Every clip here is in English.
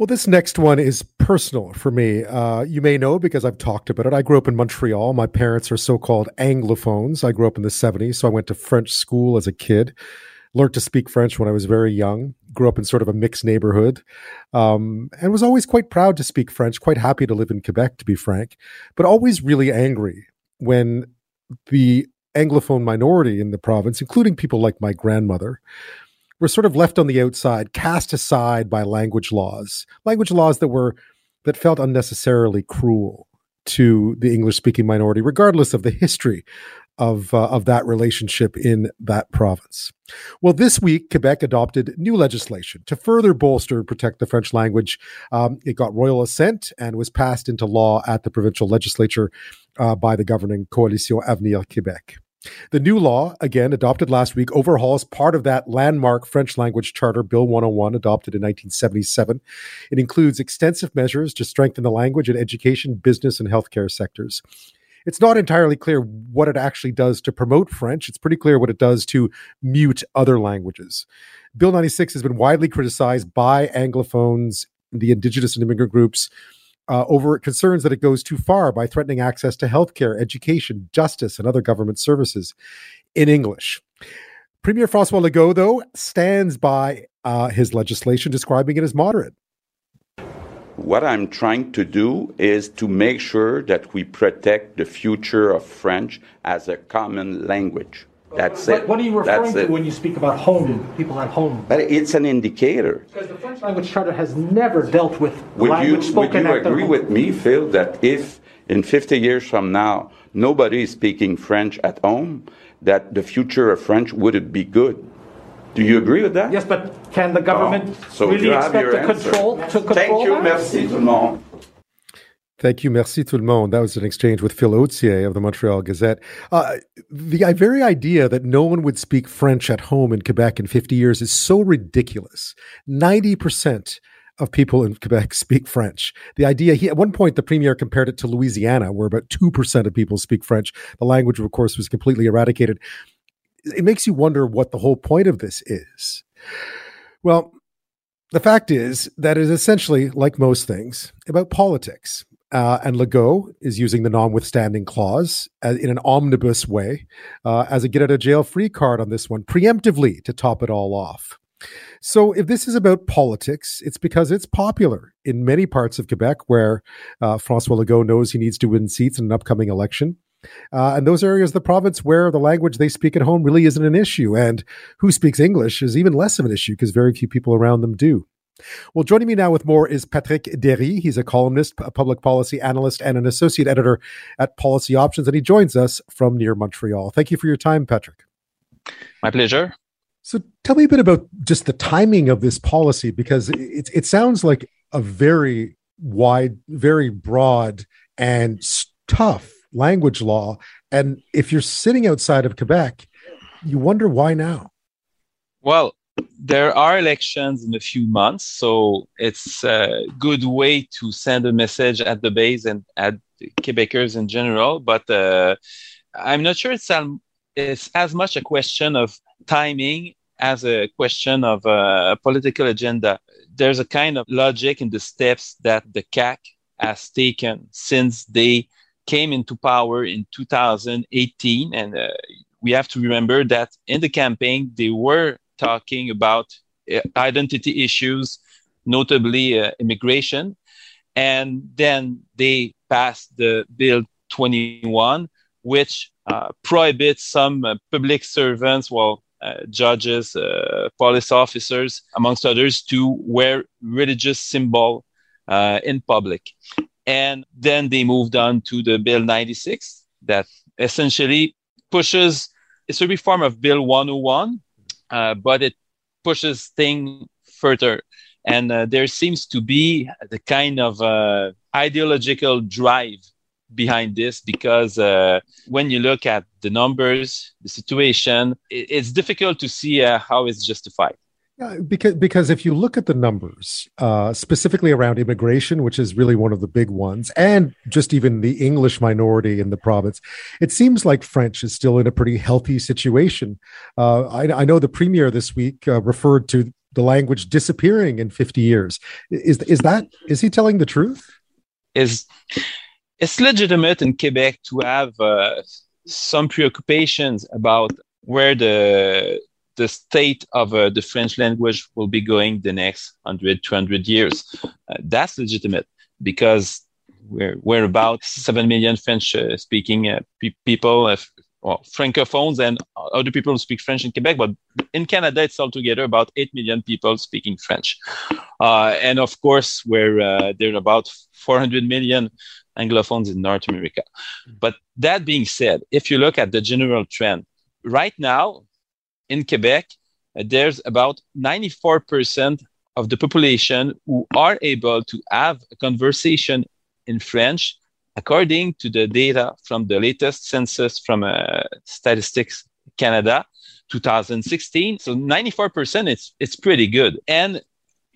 Well, this next one is personal for me. Uh, you may know because I've talked about it. I grew up in Montreal. My parents are so called Anglophones. I grew up in the 70s, so I went to French school as a kid, learned to speak French when I was very young, grew up in sort of a mixed neighborhood, um, and was always quite proud to speak French, quite happy to live in Quebec, to be frank, but always really angry when the Anglophone minority in the province, including people like my grandmother, were sort of left on the outside, cast aside by language laws, language laws that were that felt unnecessarily cruel to the English speaking minority, regardless of the history of, uh, of that relationship in that province. Well, this week, Quebec adopted new legislation to further bolster and protect the French language. Um, it got royal assent and was passed into law at the provincial legislature uh, by the governing Coalition Avenir Québec. The new law, again adopted last week, overhauls part of that landmark French language charter, Bill 101, adopted in 1977. It includes extensive measures to strengthen the language in education, business, and healthcare sectors. It's not entirely clear what it actually does to promote French. It's pretty clear what it does to mute other languages. Bill 96 has been widely criticized by Anglophones, the indigenous and immigrant groups, uh, over concerns that it goes too far by threatening access to healthcare, education, justice, and other government services in English. Premier Francois Legault, though, stands by uh, his legislation, describing it as moderate. What I'm trying to do is to make sure that we protect the future of French as a common language. That's what, it. What are you referring That's to it. when you speak about home, people at home? But it's an indicator. Because the French language charter has never dealt with Would language you, would you agree with me, Phil, that if in 50 years from now nobody is speaking French at home, that the future of French wouldn't be good? Do you agree with that? Yes, but can the government Oh, so really expect to answer. control to control Thank you, that? merci tout le monde. Thank you, merci tout le monde. That was an exchange with Phil Authier of the Montreal Gazette. Uh, the very idea that no one would speak French at home in Quebec in 50 years is so ridiculous. 90% of people in Quebec speak French. The idea, he, at one point, the premier compared it to Louisiana, where about 2% of people speak French. The language, of course, was completely eradicated. It makes you wonder what the whole point of this is. Well, the fact is that it is essentially, like most things, about politics. Uh, and Legault is using the non-withstanding clause as, in an omnibus way uh, as a get out of jail free card on this one, preemptively to top it all off. So, if this is about politics, it's because it's popular in many parts of Quebec where uh, Francois Legault knows he needs to win seats in an upcoming election. Uh, and those areas of the province where the language they speak at home really isn't an issue. And who speaks English is even less of an issue because very few people around them do. Well, joining me now with more is Patrick Dery. He's a columnist, a public policy analyst, and an associate editor at Policy Options, and he joins us from near Montreal. Thank you for your time, Patrick. My pleasure. So, tell me a bit about just the timing of this policy because it, it sounds like a very wide, very broad, and tough language law. And if you're sitting outside of Quebec, you wonder why now. Well, there are elections in a few months, so it's a good way to send a message at the base and at Quebecers in general. But uh, I'm not sure it's, um, it's as much a question of timing as a question of a political agenda. There's a kind of logic in the steps that the CAQ has taken since they came into power in 2018. And uh, we have to remember that in the campaign, they were talking about uh, identity issues, notably uh, immigration. And then they passed the Bill 21, which uh, prohibits some uh, public servants, well, uh, judges, uh, police officers, amongst others, to wear religious symbol in public. And then they moved on to the Bill 96 that essentially pushes, it's a reform of Bill 101, uh, but it pushes things further. And uh, there seems to be the kind of uh, ideological drive behind this because uh, when you look at the numbers, the situation, it, it's difficult to see uh, how it's justified. Yeah, because because if you look at the numbers, uh, specifically around immigration, which is really one of the big ones, and just even the English minority in the province, it seems like French is still in a pretty healthy situation. Uh, I, I, know the premier this week uh, referred to the language disappearing in 50 years. Is is that is he telling the truth? Is it's legitimate in Quebec to have uh, some preoccupations about where the the state of uh, the French language will be going the next 100, 200 years. Uh, that's legitimate because we're, we're about 7 million French uh, speaking uh, pe- people, uh, well, francophones and other people who speak French in Quebec, but in Canada, it's altogether about 8 million people speaking French. And of course, we're, there are about 400 million Anglophones in North America. But that being said, if you look at the general trend, right now in Quebec, there's about 94% of the population who are able to have a conversation in French according to the data from the latest census from uh, Statistics Canada 2016. So 94%, it's, it's pretty good. And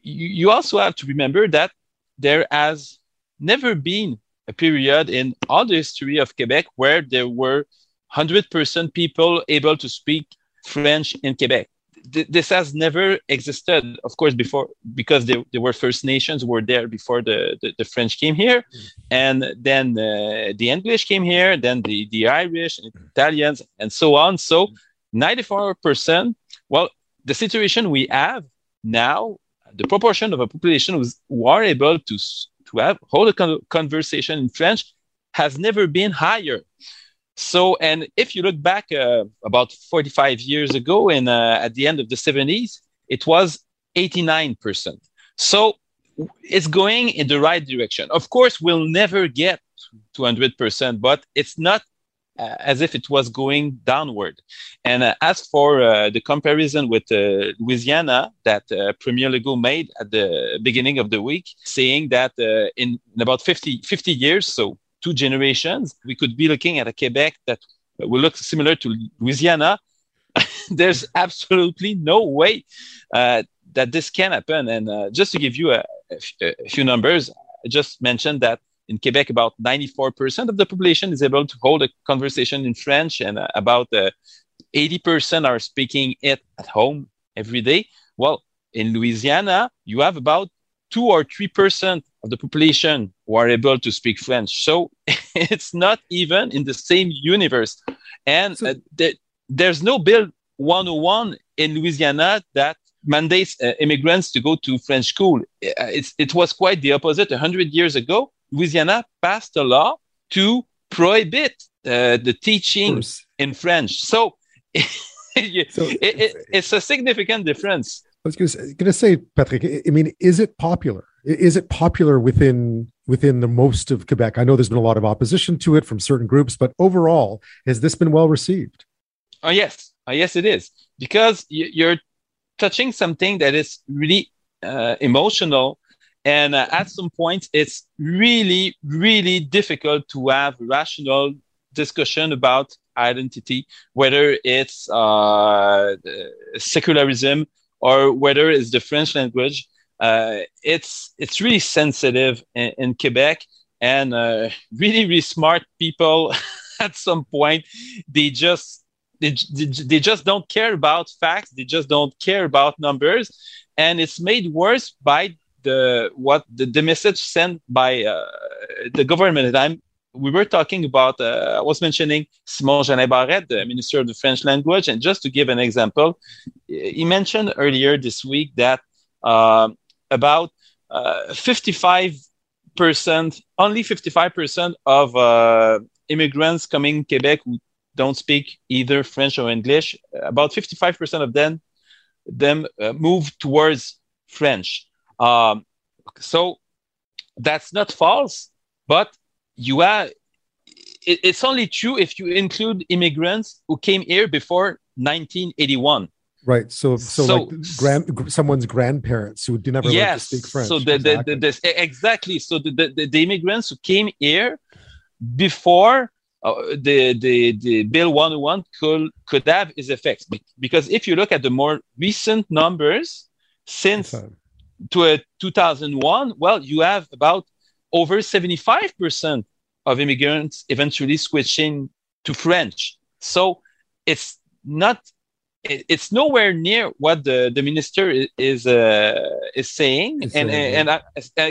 you, you also have to remember that there has never been a period in all the history of Quebec where there were 100% people able to speak French in Quebec this has never existed, of course, before because there, there were First Nations were there before the, the, the French came here, mm. and then uh, the English came here, then the, the Irish and Italians, and so on. So, 94%. Well, the situation we have now, the proportion of a population who's, who are able to to have hold a con- conversation in French has never been higher. So, and if you look back uh, about 45 years ago, and uh, at the end of the 70s, it was 89%. So it's going in the right direction. Of course, we'll never get to 100%, but it's not uh, as if it was going downward. And uh, as for uh, the comparison with uh, Louisiana that Premier Legault made at the beginning of the week, saying that in, in about 50, 50 years, so two generations, we could be looking at a Quebec that will look similar to Louisiana. There's absolutely no way uh, that this can happen. And uh, just to give you a, a, few numbers, I just mentioned that in Quebec, about 94% of the population is able to hold a conversation in French, and uh, about 80% uh, are speaking it at home every day. Well, in Louisiana, you have about two or three percent of the population who are able to speak French. So it's not even in the same universe. And so, uh, th- there's no bill 101 in Louisiana that mandates uh, immigrants to go to French school. Uh, it was quite the opposite. 100 years ago, Louisiana passed a law to prohibit uh, the teaching in French. So, so it, it, it's a significant difference. I was going to say, Patrick. I mean, is it popular? Is it popular within within the most of Quebec? I know there's been a lot of opposition to it from certain groups, but overall, has this been well received? Oh yes, oh, yes, it is because you're touching something that is really uh, emotional, and uh, at some point, it's really, really difficult to have rational discussion about identity, whether it's uh, secularism or whether it's the French language. Uh, it's it's really sensitive in, in Quebec, and uh, really really smart people at some point they just they, they just don't care about facts. They just don't care about numbers, and it's made worse by the what the, the message sent by uh, the government. And I'm we were talking about, uh, I was mentioning Simon Jolin Barrette, the Minister of the French language. And just to give an example, he mentioned earlier this week that uh, about uh, 55%, only 55% of uh, immigrants coming to Quebec who don't speak either French or English, about 55% of them, them uh, move towards French. Um, so that's not false, but you are it, it's only true if you include immigrants who came here before 1981 right so so, so like grand someone's grandparents who did never yes, speak french so the, exactly. the, the, exactly so the, the, the immigrants who came here before uh, the, the the bill 101 could could have its effects because if you look at the more recent numbers since to a 2001 well you have about over 75% of immigrants eventually switching to French. So it's not it, it's nowhere near what the, the minister is is, uh, is saying. Is and saying, and I,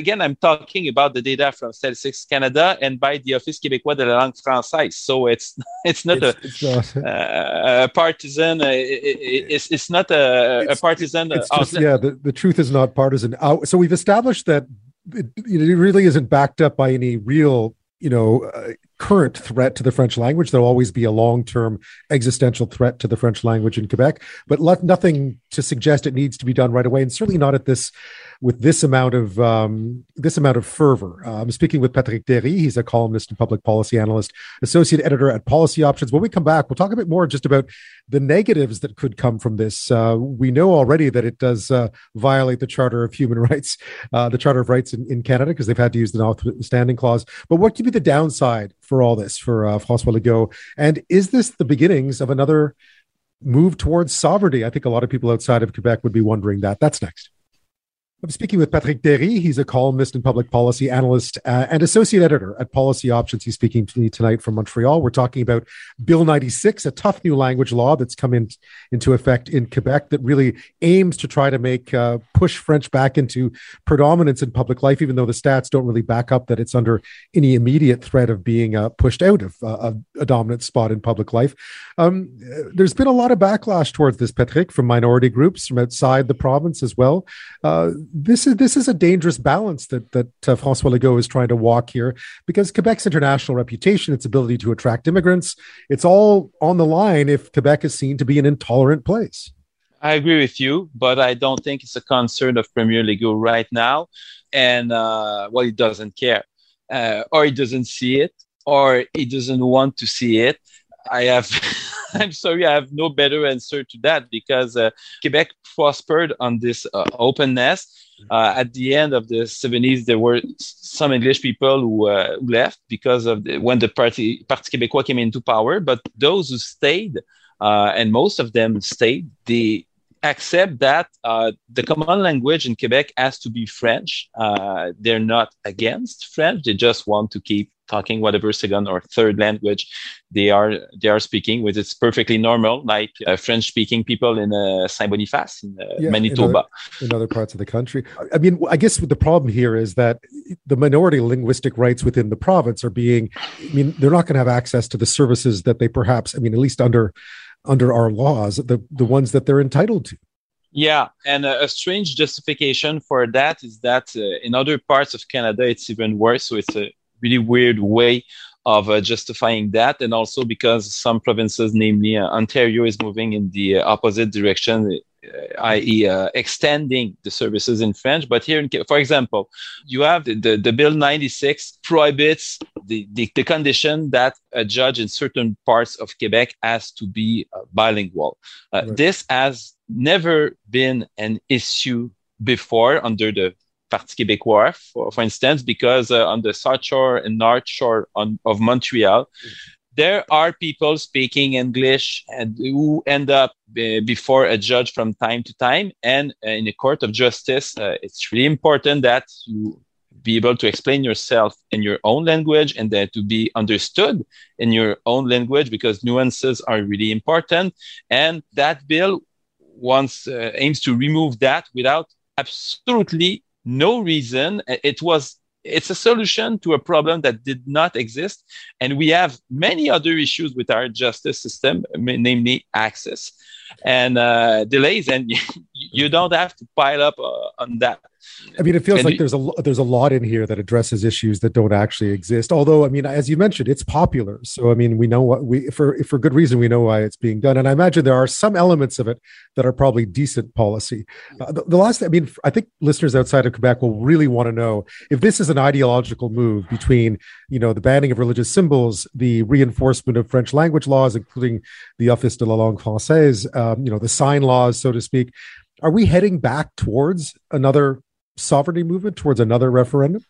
again, I'm talking about the data from Statistics Canada and by the Office québécois de la langue française. So it's it's not It's- a, it's not- uh, a partisan. Uh, it, it, it's it's not a, a partisan. it's just, yeah, the, the truth is not partisan. Uh, so we've established that it, it really isn't backed up by any real, you know, uh, current threat to the French language. There'll always be a long-term existential threat to the French language in Quebec, but le- nothing to suggest it needs to be done right away, and certainly not at this with this amount of um, this amount of fervor. Uh, I'm speaking with Patrick Dery. He's a columnist and public policy analyst, associate editor at Policy Options. When we come back, we'll talk a bit more just about the negatives that could come from this. Uh, we know already that it does uh, violate the Charter of Human Rights, uh, the Charter of Rights in, in Canada, because they've had to use the notwithstanding clause. But what could be the downside for all this for uh, Francois Legault? And is this the beginnings of another move towards sovereignty? I think a lot of people outside of Quebec would be wondering that. That's next. I'm speaking with Patrick Dery. He's a columnist and public policy analyst uh, and associate editor at Policy Options. He's speaking to me tonight from Montreal. We're talking about Bill 96, a tough new language law that's come in, into effect in Quebec that really aims to try to make uh, push French back into predominance in public life, even though the stats don't really back up that it's under any immediate threat of being uh, pushed out of uh, a, a dominant spot in public life. Um, uh, there's been a lot of backlash towards this, Patrick, from minority groups from outside the province as well. This is this is a dangerous balance that that uh, François Legault is trying to walk here because Quebec's international reputation, its ability to attract immigrants, it's all on the line if Quebec is seen to be an intolerant place. I agree with you, but I don't think it's a concern of Premier Legault right now. And uh, well, he doesn't care, uh, or he doesn't see it, or he doesn't want to see it. I have, I'm sorry, I have no better answer to that because uh, Quebec prospered on this uh, openness. Uh, at the end of the 70s, there were some English people who, uh, who left because of the, when the party Parti Québécois came into power. But those who stayed, uh, and most of them stayed, they accept that uh, the common language in Quebec has to be French. Uh, they're not against French; they just want to keep talking whatever second or third language they are they are speaking, which is perfectly normal, like uh, French-speaking people in uh, Saint Boniface in uh, Yeah, in Manitoba. other- in other parts of the country. I mean, I guess the problem here is that the minority linguistic rights within the province are being, I mean, they're not going to have access to the services that they perhaps, I mean, at least under under our laws, the the ones that they're entitled to. Yeah, and a, a strange justification for that is that uh, in other parts of Canada it's even worse. So it's a really weird way of uh, justifying that, and also because some provinces, namely uh, Ontario, is moving in the uh, opposite direction, uh, i.e., uh, extending the services in French. But here, in, for example, you have the, the, the Bill 96 prohibits the, the, the condition that a judge in certain parts of Quebec has to be uh, bilingual. Uh, Right. This has never been an issue before under the Parti québécois, for, for instance, because uh, on the South Shore and North Shore on, of Montreal, there are people speaking English and who end up uh, before a judge from time to time. And uh, in a court of justice, uh, it's really important that you be able to explain yourself in your own language and that to be understood in your own language because nuances are really important. And that bill wants uh, aims to remove that without absolutely no reason. It was it's a solution to a problem that did not exist, and we have many other issues with our justice system, namely access and uh, delays, and you don't have to pile up uh, on that. I mean, it feels And like there's a there's a lot in here that addresses issues that don't actually exist. Although, I mean, as you mentioned, it's popular, so I mean, we know what we for for good reason we know why it's being done, and I imagine there are some elements of it that are probably decent policy. Uh, the, the last, I mean, I think listeners outside of Quebec will really want to know if this is an ideological move between you know the banning of religious symbols, the reinforcement of French language laws, including the Office de la Langue Française, um, you know, the sign laws, so to speak. Are we heading back towards another sovereignty movement towards another referendum?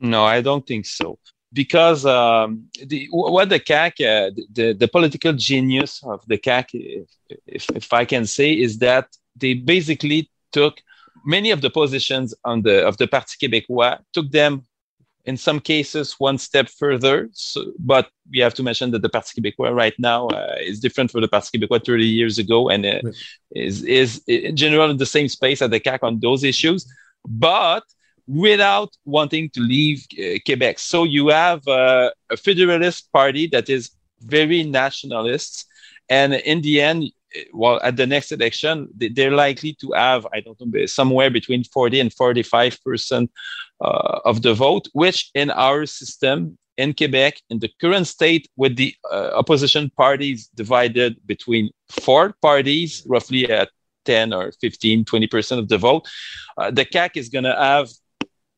No, I don't think so. Because um, the, what the CAQ, uh, the, the political genius of the CAQ, if, if, if I can say, is that they basically took many of the positions on the of the Parti Québécois, took them in some cases one step further. So, but we have to mention that the Parti Québécois right now uh, is different from the Parti Québécois 30 years ago and uh, is, is in general in the same space as the CAQ on those issues, but without wanting to leave uh, Quebec. So you have uh, a federalist party that is very nationalist. And in the end, well, at the next election, they're likely to have, I don't know, somewhere between 40 and 45 percent uh, of the vote, which in our system in Quebec, in the current state, with the uh, opposition parties divided between four parties, roughly at 10 or 15, 20 percent of the vote, uh, the CAQ is going to have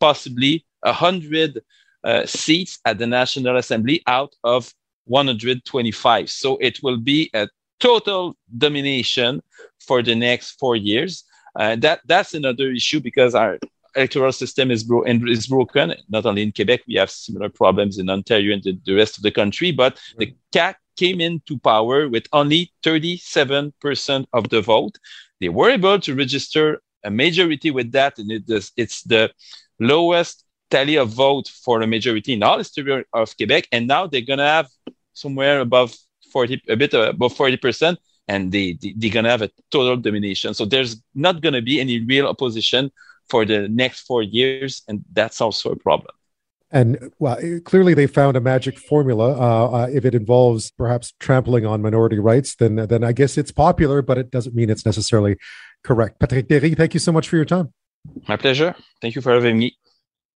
possibly 100 uh, seats at the National Assembly out of 125. So it will be a total domination for the next four years. Uh, that that's another issue because our electoral system is, bro- is broken. Not only in Quebec, we have similar problems in Ontario and the, the rest of the country. But the CAQ came into power with only 37% of the vote. They were able to register a majority with that, and it is, it's the lowest tally of vote for a majority in all history of Quebec. And now they're going to have somewhere above 40, a bit above 40%, and they, they, they're going to have a total domination. So there's not going to be any real opposition for the next four years. And that's also a problem. And well, clearly they found a magic formula. Uh, uh, if it involves perhaps trampling on minority rights, then then I guess it's popular, but it doesn't mean it's necessarily correct. Patrick Dery, thank you so much for your time. My pleasure. Thank you for having me.